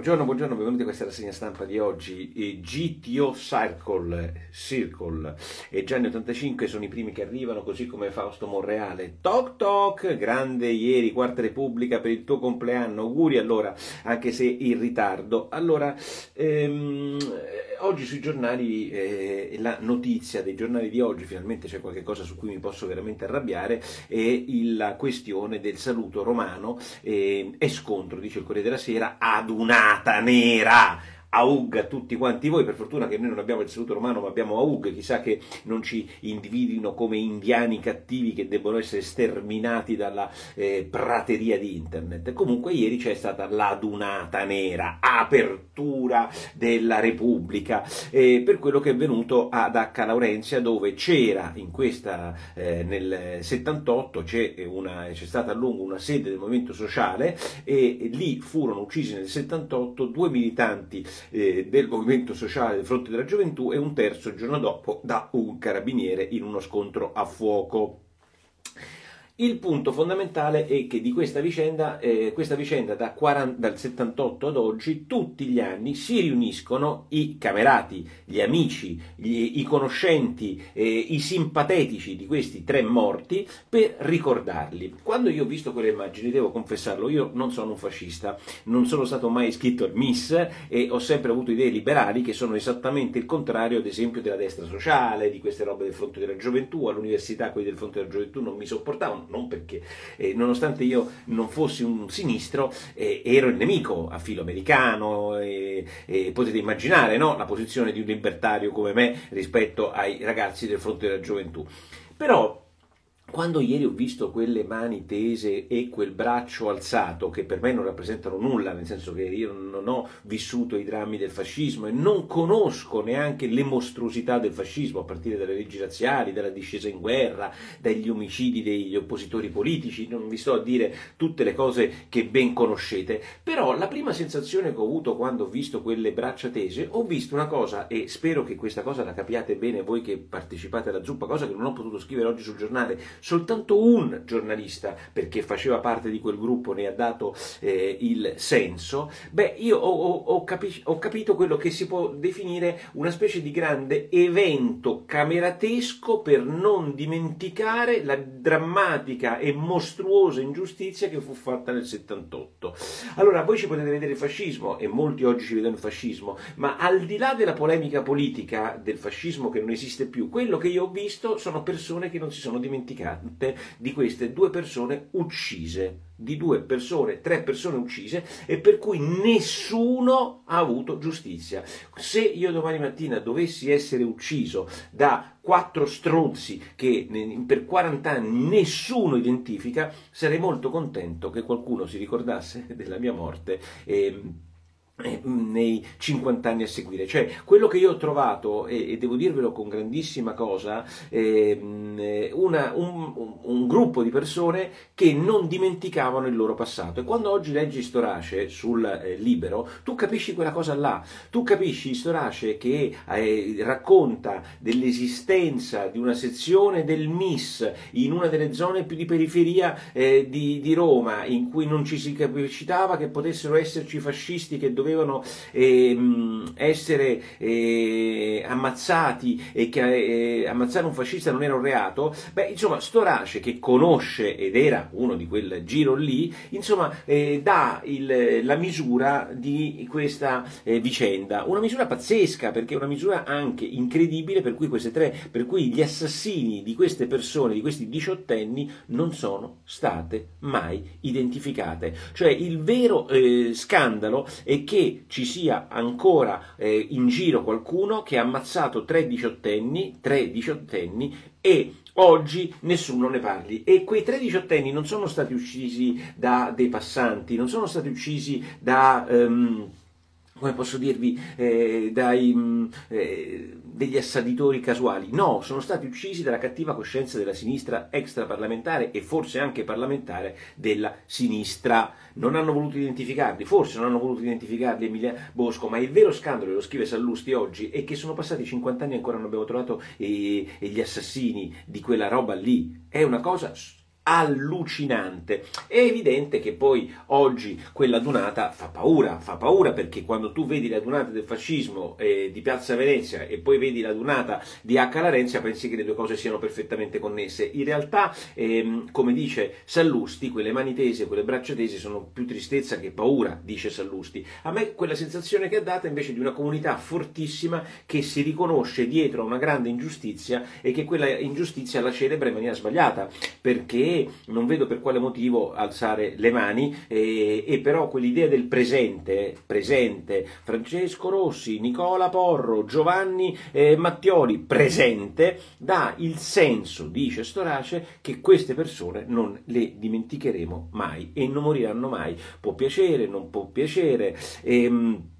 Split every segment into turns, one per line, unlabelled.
Buongiorno, buongiorno, benvenuti a questa rassegna stampa di oggi. GTO Circle, Circle e Gianni 85 sono i primi che arrivano, così come Fausto Monreale. Toc toc, grande ieri, Quarta Repubblica per il tuo compleanno. Auguri allora, anche se in ritardo. Allora, ehm, oggi sui giornali, eh, la notizia dei giornali di oggi, finalmente c'è qualche cosa su cui mi posso veramente arrabbiare, è la questione del saluto romano eh, e scontro, dice il Corriere della Sera, ad una giornata nera Aug a tutti quanti voi, per fortuna che noi non abbiamo il saluto romano ma abbiamo Aug, chissà che non ci individuino come indiani cattivi che debbono essere sterminati dalla eh, prateria di internet. Comunque ieri c'è stata l'adunata nera, apertura della Repubblica, eh, per quello che è venuto ad H. Laurenzia dove c'era in questa, eh, nel 78, c'è, una, c'è, stata a lungo una sede del Movimento Sociale e lì furono uccisi nel 78 due militanti eh, del Movimento Sociale del Fronte della Gioventù e un terzo giorno dopo da un carabiniere in uno scontro a fuoco. Il punto fondamentale è che di questa vicenda, eh, questa vicenda da 40, dal 78 ad oggi, tutti gli anni si riuniscono i camerati, gli amici, gli, i conoscenti, eh, i simpatetici di questi tre morti per ricordarli. Quando io ho visto quelle immagini, devo confessarlo, io non sono un fascista, non sono stato mai iscritto al MIS e ho sempre avuto idee liberali che sono esattamente il contrario, ad esempio, della destra sociale, di queste robe del fronte della gioventù. All'università quelli del fronte della gioventù non mi sopportavano non perché, eh, nonostante io non fossi un sinistro, eh, ero il nemico a filo americano e, e potete immaginare no, la posizione di un libertario come me rispetto ai ragazzi del fronte della gioventù. Però quando ieri ho visto quelle mani tese e quel braccio alzato, che per me non rappresentano nulla, nel senso che io non ho vissuto i drammi del fascismo e non conosco neanche le mostruosità del fascismo, a partire dalle leggi razziali, dalla discesa in guerra, dagli omicidi degli oppositori politici, non vi sto a dire tutte le cose che ben conoscete, però la prima sensazione che ho avuto quando ho visto quelle braccia tese, ho visto una cosa, e spero che questa cosa la capiate bene voi che partecipate alla zuppa, cosa che non ho potuto scrivere oggi sul giornale, soltanto un giornalista, perché faceva parte di quel gruppo, ne ha dato eh, il senso, beh, io ho, ho, capi- ho, capito quello che si può definire una specie di grande evento cameratesco per non dimenticare la drammatica e mostruosa ingiustizia che fu fatta nel 78. Allora, voi ci potete vedere il fascismo, e molti oggi ci vedono il fascismo, ma al di là della polemica politica del fascismo che non esiste più, quello che io ho visto sono persone che non si sono dimenticate dimenticate di queste due persone uccise, di due persone, tre persone uccise e per cui nessuno ha avuto giustizia. Se io domani mattina dovessi essere ucciso da quattro stronzi che per 40 anni nessuno identifica, sarei molto contento che qualcuno si ricordasse della mia morte. E, eh, nei 50 anni a seguire. Cioè, quello che io ho trovato, e, e devo dirvelo con grandissima cosa, ehm, eh, una, un, un, gruppo di persone che non dimenticavano il loro passato. E quando oggi leggi Storace sul eh, Libero, tu capisci quella cosa là. Tu capisci Storace che eh, racconta dell'esistenza di una sezione del MIS in una delle zone più di periferia eh, di, di Roma, in cui non ci si capacitava che potessero esserci fascisti che dovevano dovevano eh, essere eh, ammazzati e che eh, ammazzare un fascista non era un reato, beh, insomma, Storace che conosce ed era uno di quel giro lì, insomma, eh, dà il, la misura di questa eh, vicenda, una misura pazzesca perché è una misura anche incredibile per cui queste tre, per cui gli assassini di queste persone, di questi diciottenni, non sono state mai identificate. Cioè il vero eh, scandalo è che che ci sia ancora eh, in giro qualcuno che ha ammazzato tre diciottenni, tre diciottenni e oggi nessuno ne parli. E quei tre diciottenni non sono stati uccisi da dei passanti, non sono stati uccisi da... Um, come posso dirvi, eh, dai, mm, eh, degli assaditori casuali. No, sono stati uccisi dalla cattiva coscienza della sinistra extraparlamentare e forse anche parlamentare della sinistra. Non hanno voluto identificarli, forse non hanno voluto identificarli Emilia Bosco, ma il vero scandalo, lo scrive Sallusti oggi, è che sono passati 50 anni e ancora non abbiamo trovato eh, gli assassini di quella roba lì. È una cosa allucinante. È evidente che poi oggi quella dunata fa paura, fa paura perché quando tu vedi la dunata del fascismo eh, di Piazza Venezia e poi vedi la dunata di H. Larenzia pensi che le due cose siano perfettamente connesse. In realtà, ehm, come dice Sallusti, quelle mani tese, quelle braccia tese sono più tristezza che paura, dice Sallusti. A me quella sensazione che ha data invece di una comunità fortissima che si riconosce dietro a una grande ingiustizia e che quella ingiustizia la celebra in maniera sbagliata, perché non vedo per quale motivo alzare le mani e, e però quell'idea del presente, presente, Francesco Rossi, Nicola Porro, Giovanni eh, Mattioli, presente, dà il senso, dice Storace, che queste persone non le dimenticheremo mai e non moriranno mai. Può piacere, non può piacere. Ehm,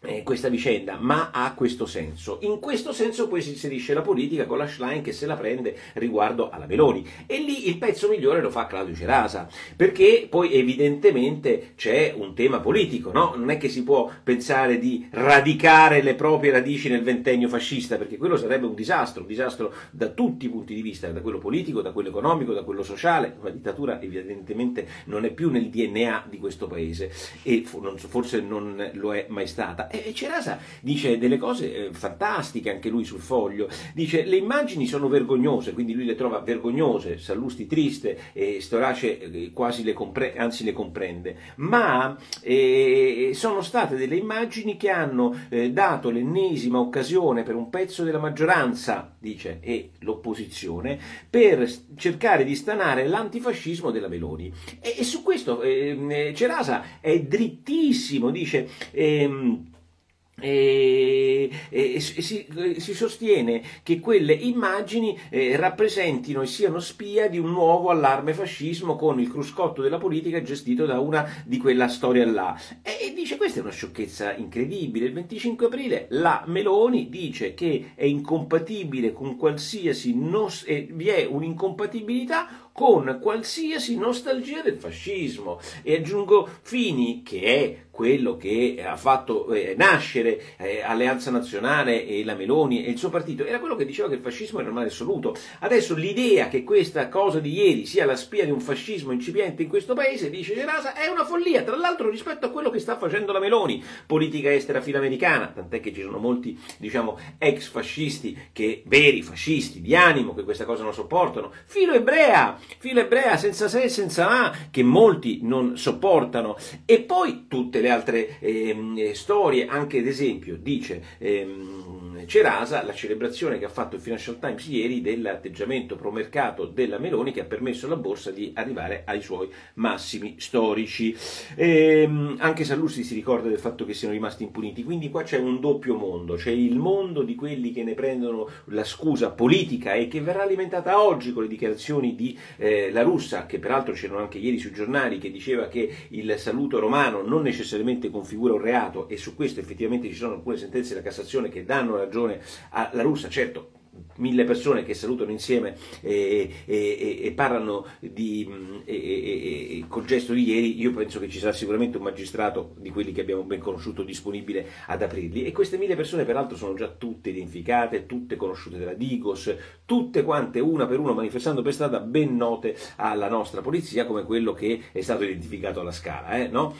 eh, questa vicenda, ma ha questo senso. In questo senso poi si inserisce la politica con la Schlein che se la prende riguardo alla Meloni e lì il pezzo migliore lo fa Claudio Cerasa, perché poi evidentemente c'è un tema politico, no? Non è che si può pensare di radicare le proprie radici nel ventennio fascista, perché quello sarebbe un disastro, un disastro da tutti i punti di vista, da quello politico, da quello economico, da quello sociale. La dittatura evidentemente non è più nel DNA di questo paese e forse non lo è mai stata e Cerasa dice delle cose eh, fantastiche anche lui sul foglio. Dice le immagini sono vergognose, quindi lui le trova vergognose, Sallusti triste e Storace eh, quasi le anzi le comprende, ma eh, sono state delle immagini che hanno eh, dato l'ennesima occasione per un pezzo della maggioranza, dice, e l'opposizione, per cercare di stanare l'antifascismo della Meloni. E, e su questo eh, Cerasa è drittissimo, dice... Ehm, e, e, si, si, sostiene che quelle immagini eh, rappresentino e siano spia di un nuovo allarme fascismo con il cruscotto della politica gestito da una di quella storia là. E, e dice questa è una sciocchezza incredibile. Il 25 aprile la Meloni dice che è incompatibile con qualsiasi nos- eh, vi è un'incompatibilità con qualsiasi nostalgia del fascismo. E aggiungo Fini, che è quello che ha fatto eh, nascere eh, Alleanza Nazionale e la Meloni e il suo partito, era quello che diceva che il fascismo era male assoluto. Adesso l'idea che questa cosa di ieri sia la spia di un fascismo incipiente in questo paese, dice Gerasa, è una follia, tra l'altro rispetto a quello che sta facendo la Meloni, politica estera filamericana, tant'è che ci sono molti, diciamo, ex fascisti, che, veri fascisti di animo, che questa cosa non sopportano, filo ebrea, filo ebrea senza se e senza ma, che molti non sopportano, e poi tutte le altre ehm, storie, anche ad esempio, dice ehm, Cerasa, la celebrazione che ha fatto il Financial Times ieri dell'atteggiamento pro mercato della Meloni che ha permesso alla borsa di arrivare ai suoi massimi storici. Ehm, anche Sallusti si ricorda del fatto che siano rimasti impuniti, quindi qua c'è un doppio mondo, c'è il mondo di quelli che ne prendono la scusa politica e che verrà alimentata oggi con le dichiarazioni di eh, La Russa, che peraltro c'erano anche ieri sui giornali, che diceva che il saluto romano non necessariamente configura un reato e su questo effettivamente ci sono alcune sentenze della Cassazione che danno ragione alla Russa, certo mille persone che salutano insieme e, e, e parlano di, e, col gesto di ieri, io penso che ci sarà sicuramente un magistrato di quelli che abbiamo ben conosciuto disponibile ad aprirli e queste mille persone peraltro sono già tutte identificate, tutte conosciute dalla Digos, tutte quante una per una manifestando per strada ben note alla nostra polizia come quello che è stato identificato alla Scala, eh, no?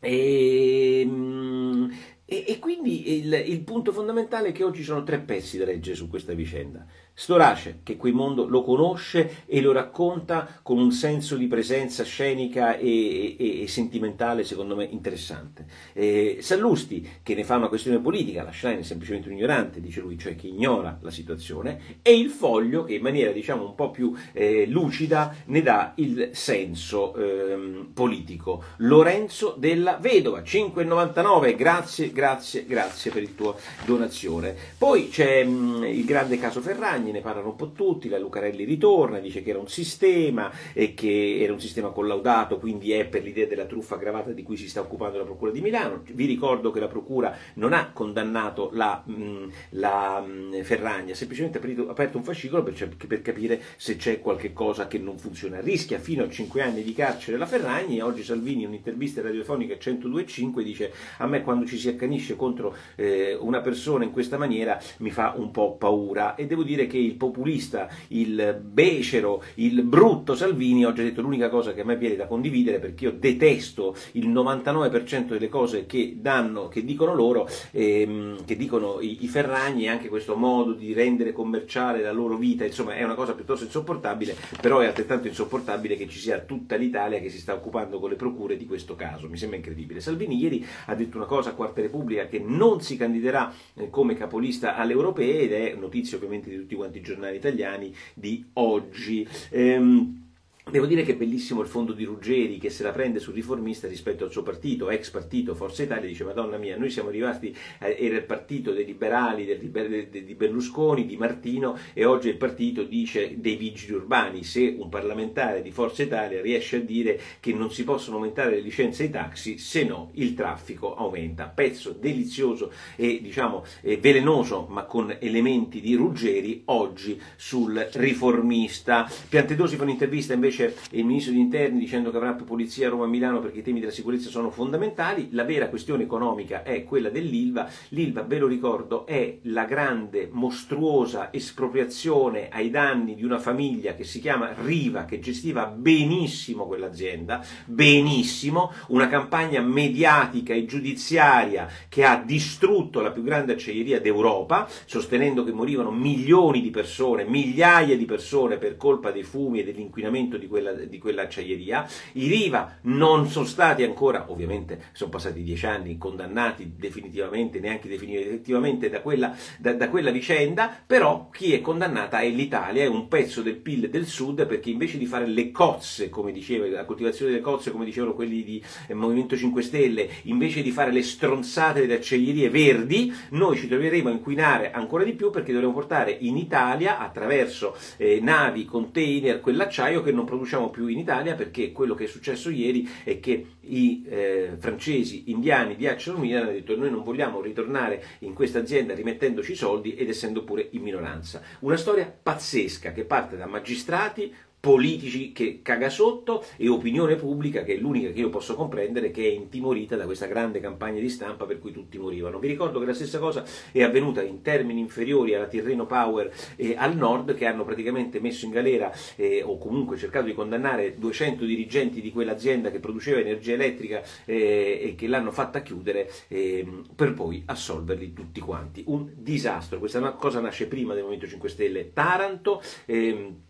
E, ehm, e, e quindi il, il, punto fondamentale è che oggi sono tre pezzi da leggere su questa vicenda. Storace, che quel mondo lo conosce e lo racconta con un senso di presenza scenica e, e, e sentimentale, secondo me, interessante. Eh, Sallusti, che ne fa una questione politica, la Schlein è semplicemente un ignorante, dice lui, cioè che ignora la situazione, e il foglio, che in maniera, diciamo, un po' più eh, lucida ne dà il senso eh, politico. Lorenzo della Vedova, 5,99, grazie, grazie, grazie per il tuo donazione. Poi c'è mh, il grande caso Ferragni, ne parlano un po' tutti, la Lucarelli ritorna, dice che era un sistema e che era un sistema collaudato, quindi è per l'idea della truffa aggravata di cui si sta occupando la Procura di Milano. Vi ricordo che la Procura non ha condannato la, mm, la mh, mm, Ferragna, ha semplicemente aperto, aperto un fascicolo per, per, capire se c'è qualche cosa che non funziona. Rischia fino a 5 anni di carcere la Ferragni e oggi Salvini in un'intervista radiofonica 102.5 dice a me quando ci si accanisce contro eh, una persona in questa maniera mi fa un po' paura e devo dire che che il populista, il becero, il brutto Salvini oggi ha detto l'unica cosa che a me viene da condividere perché io detesto il 99% delle cose che, danno, che dicono loro, ehm, che dicono i, i Ferragni e anche questo modo di rendere commerciale la loro vita, insomma è una cosa piuttosto insopportabile, però è altrettanto insopportabile che ci sia tutta l'Italia che si sta occupando con le procure di questo caso, mi sembra incredibile. Salvini ieri ha detto una cosa a Quarta Repubblica che non si candiderà eh, come capolista alle europee ed è notizia ovviamente di tutti quanti giornali italiani di oggi. Ehm, Devo dire che è bellissimo il fondo di Ruggeri che se la prende sul riformista rispetto al suo partito, ex partito Forza Italia, dice Madonna mia, noi siamo arrivati, eh, era il partito dei liberali, del, del, di Berlusconi, di Martino e oggi il partito dice dei vigili urbani. Se un parlamentare di Forza Italia riesce a dire che non si possono aumentare le licenze ai taxi, se no il traffico aumenta. Pezzo delizioso e diciamo eh, velenoso ma con elementi di Ruggeri oggi sul riformista. Piantedosi fa un'intervista invece dice il ministro degli interni dicendo che avrà più polizia a Roma e Milano perché i temi della sicurezza sono fondamentali, la vera questione economica è quella dell'ILVA, l'ILVA ve lo ricordo è la grande mostruosa espropriazione ai danni di una famiglia che si chiama Riva che gestiva benissimo quell'azienda, benissimo, una campagna mediatica e giudiziaria che ha distrutto la più grande acciaieria d'Europa, sostenendo che morivano milioni di persone, migliaia di persone per colpa dei fumi e dell'inquinamento di quella, di quella acciaieria. I Riva non sono stati ancora, ovviamente sono passati dieci anni, condannati definitivamente, neanche definitivamente da quella, da, da quella vicenda, però chi è condannata è l'Italia, è un pezzo del PIL del sud perché invece di fare le cozze, come diceva, la coltivazione delle cozze, come dicevano quelli di eh, Movimento 5 Stelle, invece di fare le stronzate delle acciaierie verdi, noi ci troveremo a inquinare ancora di più perché dovremo portare in Italia attraverso eh, navi, container, quell'acciaio che non produciamo più in Italia perché quello che è successo ieri è che i eh, francesi indiani di ArcelorMittal hanno detto noi non vogliamo ritornare in questa azienda rimettendoci i soldi ed essendo pure in minoranza. Una storia pazzesca che parte da magistrati, politici che caga sotto e opinione pubblica che è l'unica che io posso comprendere che è intimorita da questa grande campagna di stampa per cui tutti morivano. Vi ricordo che la stessa cosa è avvenuta in termini inferiori alla Tirreno Power e al nord che hanno praticamente messo in galera eh, o comunque cercato di condannare 200 dirigenti di quell'azienda che produceva energia elettrica eh, e che l'hanno fatta chiudere eh, per poi assolverli tutti quanti. Un disastro. Questa cosa nasce prima del Movimento 5 Stelle. Taranto ehm,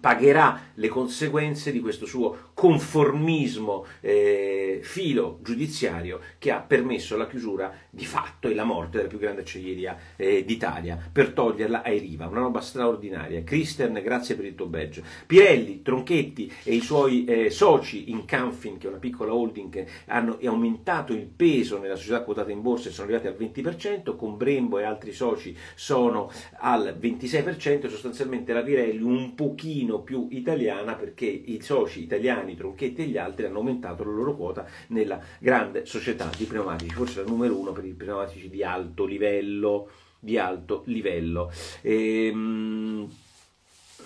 pagherà le conseguenze di questo suo conformismo eh, filo giudiziario che ha permesso la chiusura di fatto e la morte della più grande acciaieria eh, d'Italia per toglierla ai Riva, una roba straordinaria. Christian, grazie per il tuo badge. Pirelli, Tronchetti e i suoi eh, soci in Canfin, che è una piccola holding, che hanno aumentato il peso nella società quotata in borsa e sono arrivati al 20%, con Brembo e altri soci sono al 26%, sostanzialmente la Pirelli un pochino pochino più italiana perché i soci italiani, Tronchetti e gli altri, hanno aumentato la loro quota nella grande società di pneumatici, forse la numero uno per i pneumatici di alto livello. Di alto livello. Ehm,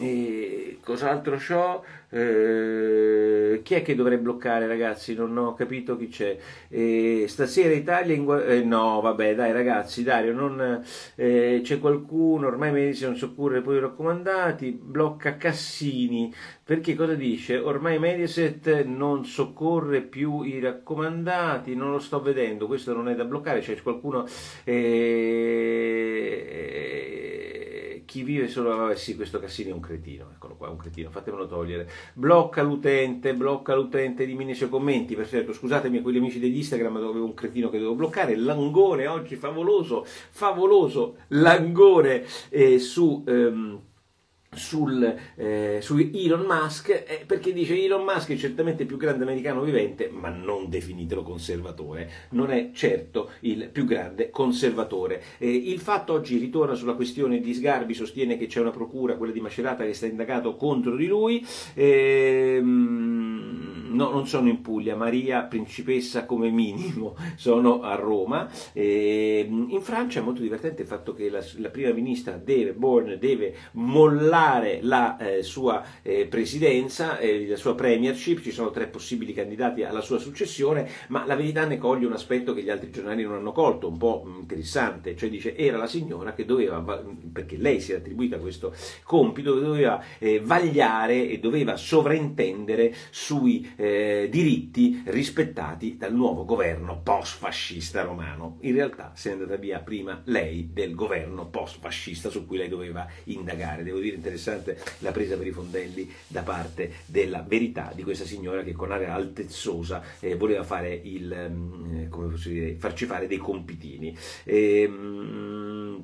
e cos'altro c'ho? Eh, chi è che dovrei bloccare, ragazzi? Non ho capito chi c'è. Eh, stasera Italia in guerra. Eh, no, vabbè, dai, ragazzi, Dario, non, eh, c'è qualcuno. Ormai Medici non soccorre poi i raccomandati. Blocca Cassini. Perché cosa dice? Ormai Mediaset non soccorre più i raccomandati. Non lo sto vedendo. Questo non è da bloccare. C'è qualcuno. Chi vive solo, vabbè sì, questo Cassini è un cretino, eccolo qua, un cretino, fatemelo togliere. Blocca l'utente, blocca l'utente, dimini i suoi commenti, perfetto, scusatemi a quegli amici degli Instagram dove un cretino che devo bloccare, Langone oggi favoloso, favoloso, Langone eh, su... Ehm, sul, eh, su Elon Musk eh, perché dice Elon Musk è certamente il più grande americano vivente ma non definitelo conservatore. Non è certo il più grande conservatore. Eh, il fatto oggi ritorna sulla questione di Sgarbi sostiene che c'è una procura quella di Macerata che sta indagato contro di lui. Ehm no, non sono in Puglia, Maria principessa come minimo, sono a Roma. E, in Francia è molto divertente il fatto che la, la prima ministra deve, Borne deve mollare la eh, sua eh, presidenza, eh, la sua premiership, ci sono tre possibili candidati alla sua successione, ma la verità ne coglie un aspetto che gli altri giornali non hanno colto, un po' interessante, cioè dice era la signora che doveva, perché lei si è attribuita questo compito, doveva eh, vagliare e doveva sovrintendere sui eh, diritti rispettati dal nuovo governo post-fascista romano. In realtà se è andata via prima lei del governo post-fascista su cui lei doveva indagare. Devo dire interessante la presa per i fondelli da parte della verità di questa signora che con aria altezzosa eh, voleva fare il, mm, posso dire, farci fare dei compitini. E, mm,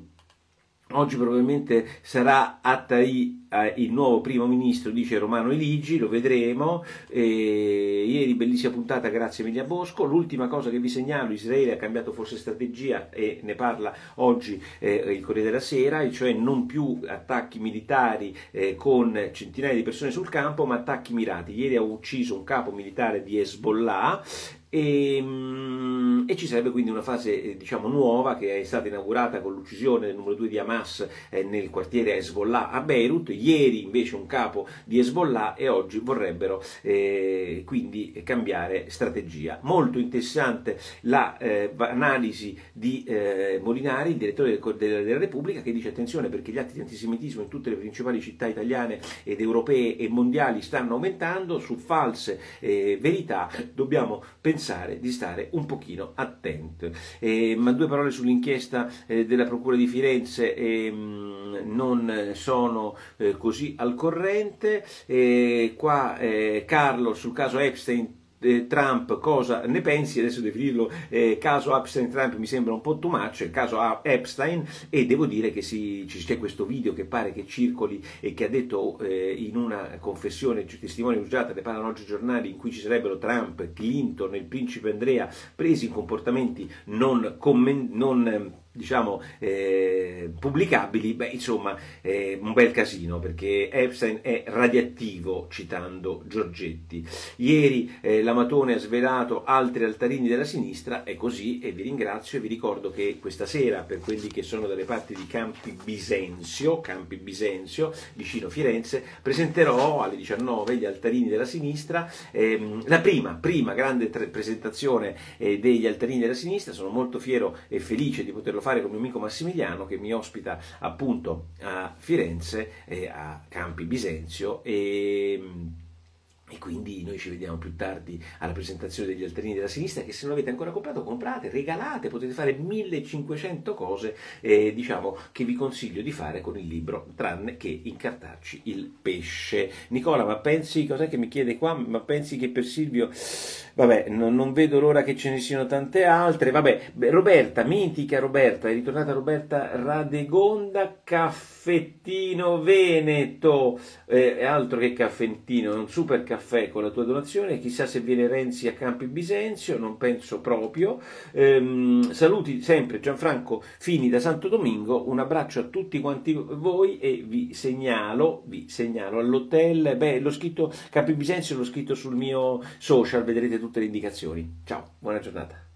Oggi probabilmente sarà Attai eh, il nuovo primo ministro, dice Romano Eligi, lo vedremo. E ieri bellissima puntata, grazie Emilia Bosco. L'ultima cosa che vi segnalo, Israele ha cambiato forse strategia e ne parla oggi eh, il Corriere della Sera, cioè non più attacchi militari eh, con centinaia di persone sul campo, ma attacchi mirati. Ieri ha ucciso un capo militare di Hezbollah e, mm, e, ci sarebbe quindi una fase eh, diciamo, nuova che è stata inaugurata con l'uccisione del numero 2 di Hamas eh, nel quartiere Hezbollah a Beirut, ieri invece un capo di Hezbollah e oggi vorrebbero eh, quindi cambiare strategia. Molto interessante l'analisi eh, di eh, Molinari, il direttore del, della, della Repubblica, che dice attenzione perché gli atti di antisemitismo in tutte le principali città italiane ed europee e mondiali stanno aumentando, su false eh, verità dobbiamo pensare di stare un pochino attento. Eh, ma due parole sull'inchiesta eh, della Procura di Firenze eh, non sono eh, così al corrente. Eh, qua eh, Carlo sul caso Epstein eh, Trump cosa ne pensi, adesso definirlo eh, caso Epstein-Trump mi sembra un po' too much, il caso Epstein e devo dire che si, c'è questo video che pare che circoli e che ha detto eh, in una confessione testimone usata, ne parlano oggi i giornali, in cui ci sarebbero Trump, Clinton e il principe Andrea presi in comportamenti non, comment- non diciamo, eh, pubblicabili, beh, insomma, è un bel casino perché Epstein è radioattivo, citando Giorgetti. Ieri eh, l'Amatone ha svelato altri altarini della sinistra, è così e vi ringrazio e vi ricordo che questa sera, per quelli che sono dalle parti di Campi Bisenzio, Campi Bisenzio, vicino Firenze, presenterò alle 19 gli altarini della sinistra, ehm, la prima, prima grande tre- presentazione eh, degli altarini della sinistra, sono molto fiero e felice di poterlo fare fare con mio amico Massimiliano che mi ospita appunto a Firenze, eh, a Campi Bisenzio e e quindi noi ci vediamo più tardi alla presentazione degli altarini della sinistra che se non avete ancora comprato comprate, regalate, potete fare 1500 cose eh, diciamo che vi consiglio di fare con il libro tranne che incartarci il pesce. Nicola, ma pensi, cos'è che mi chiede qua? Ma pensi che per Silvio, vabbè, non, non vedo l'ora che ce ne siano tante altre, vabbè, Roberta, mitica Roberta, è ritornata Roberta Radegonda, caffettino Veneto, eh, altro che caffettino, un super caffè caffè con la tua donazione, chissà se viene Renzi a Campi Bisenzio, non penso proprio. Ehm, saluti sempre Gianfranco Fini da Santo Domingo, un abbraccio a tutti quanti voi e vi segnalo, vi segnalo all'hotel, beh l'ho scritto Campi Bisenzio, l'ho scritto sul mio social, vedrete tutte le indicazioni. Ciao, buona giornata.